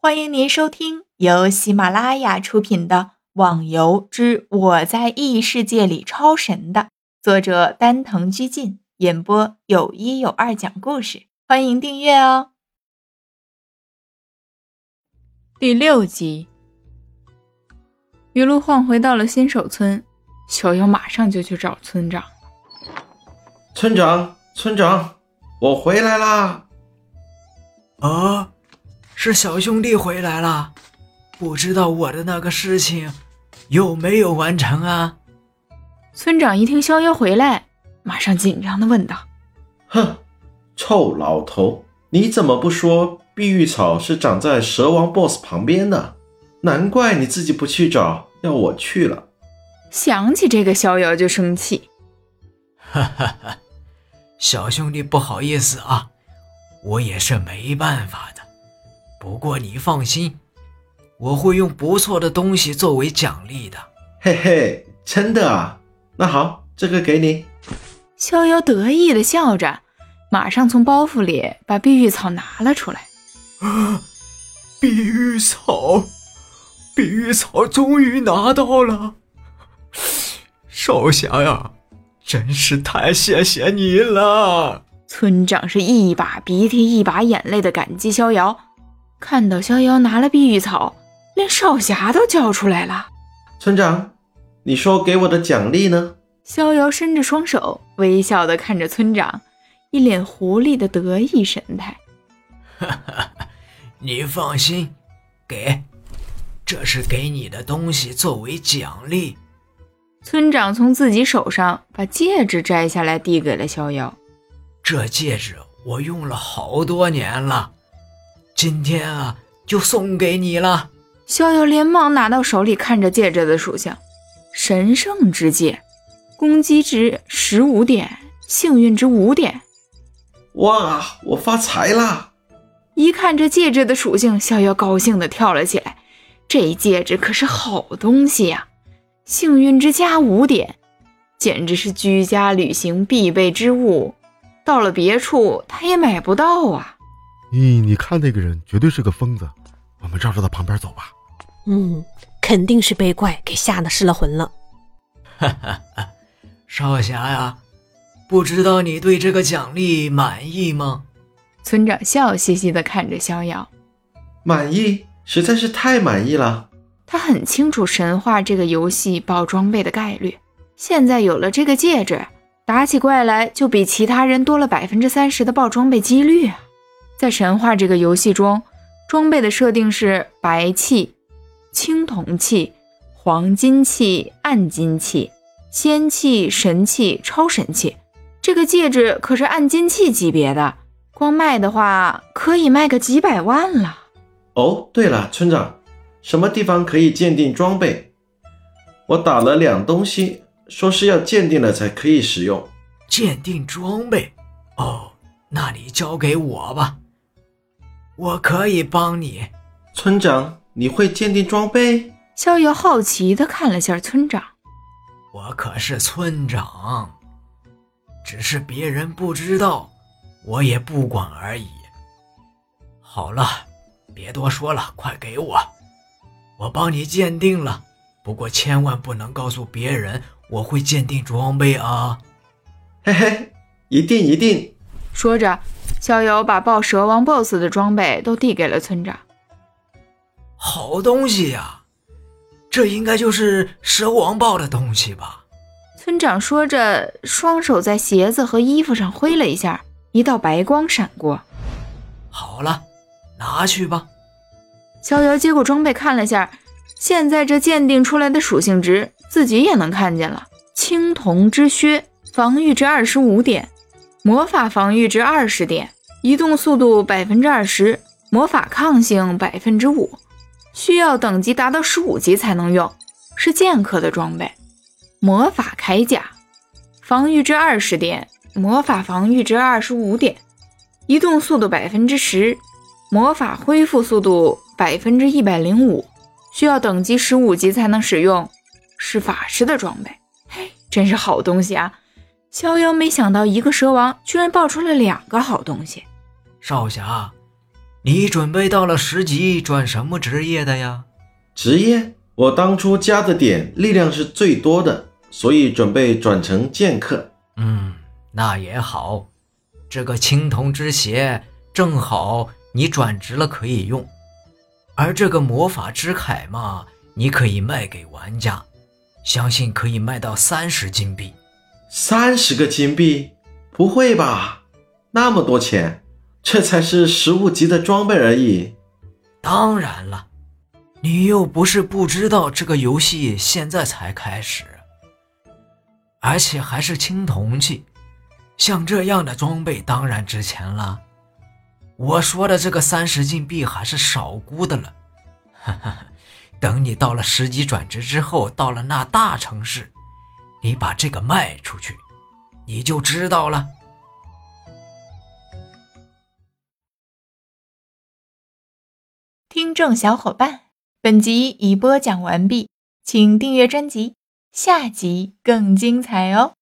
欢迎您收听由喜马拉雅出品的《网游之我在异世界里超神》的作者丹藤居进演播，有一有二讲故事。欢迎订阅哦。第六集，一路晃回到了新手村，小优马上就去找村长。村长，村长，我回来啦！啊！是小兄弟回来了，不知道我的那个事情有没有完成啊？村长一听逍遥回来，马上紧张的问道：“哼，臭老头，你怎么不说碧玉草是长在蛇王 BOSS 旁边的？难怪你自己不去找，要我去了。”想起这个，逍遥就生气：“哈哈哈，小兄弟不好意思啊，我也是没办法的。”不过你放心，我会用不错的东西作为奖励的。嘿嘿，真的啊？那好，这个给你。逍遥得意的笑着，马上从包袱里把碧玉草拿了出来。啊，碧玉草，碧玉草终于拿到了！少侠呀，真是太谢谢你了！村长是一把鼻涕一把眼泪的感激逍遥。看到逍遥拿了碧玉草，连少侠都叫出来了。村长，你说给我的奖励呢？逍遥伸着双手，微笑的看着村长，一脸狐狸的得意神态。哈哈，你放心，给，这是给你的东西作为奖励。村长从自己手上把戒指摘下来，递给了逍遥。这戒指我用了好多年了。今天啊，就送给你了。逍遥连忙拿到手里，看着戒指的属性：神圣之戒，攻击值十五点，幸运值五点。哇，我发财啦！一看这戒指的属性，逍遥高兴的跳了起来。这戒指可是好东西呀！幸运值加五点，简直是居家旅行必备之物。到了别处，他也买不到啊。咦，你看那个人绝对是个疯子，我们绕着他旁边走吧。嗯，肯定是被怪给吓得失了魂了。哈哈，少侠呀，不知道你对这个奖励满意吗？村长笑嘻嘻地看着逍遥，满意，实在是太满意了。他很清楚神话这个游戏爆装备的概率，现在有了这个戒指，打起怪来就比其他人多了百分之三十的爆装备几率啊！在神话这个游戏中，装备的设定是白器、青铜器、黄金器、暗金器、仙器、神器、超神器。这个戒指可是暗金器级别的，光卖的话可以卖个几百万了。哦，对了，村长，什么地方可以鉴定装备？我打了两东西，说是要鉴定了才可以使用。鉴定装备？哦，那你交给我吧。我可以帮你，村长，你会鉴定装备？逍遥好奇的看了下村长，我可是村长，只是别人不知道，我也不管而已。好了，别多说了，快给我，我帮你鉴定了。不过千万不能告诉别人我会鉴定装备啊！嘿嘿，一定一定。说着。逍遥把报蛇王 BOSS 的装备都递给了村长。好东西呀，这应该就是蛇王报的东西吧？村长说着，双手在鞋子和衣服上挥了一下，一道白光闪过。好了，拿去吧。逍遥接过装备看了下，现在这鉴定出来的属性值自己也能看见了：青铜之靴，防御值二十五点。魔法防御值二十点，移动速度百分之二十，魔法抗性百分之五，需要等级达到十五级才能用，是剑客的装备。魔法铠甲，防御值二十点，魔法防御值二十五点，移动速度百分之十，魔法恢复速度百分之一百零五，需要等级十五级才能使用，是法师的装备。嘿，真是好东西啊！逍遥没想到，一个蛇王居然爆出了两个好东西。少侠，你准备到了十级转什么职业的呀？职业？我当初加的点力量是最多的，所以准备转成剑客。嗯，那也好。这个青铜之鞋正好你转职了可以用，而这个魔法之铠嘛，你可以卖给玩家，相信可以卖到三十金币。三十个金币？不会吧？那么多钱？这才是十五级的装备而已。当然了。你又不是不知道这个游戏现在才开始，而且还是青铜器，像这样的装备当然值钱了。我说的这个三十金币还是少估的了。哈哈，等你到了十级转职之后，到了那大城市，你把这个卖出去，你就知道了。听众小伙伴。本集已播讲完毕，请订阅专辑，下集更精彩哦。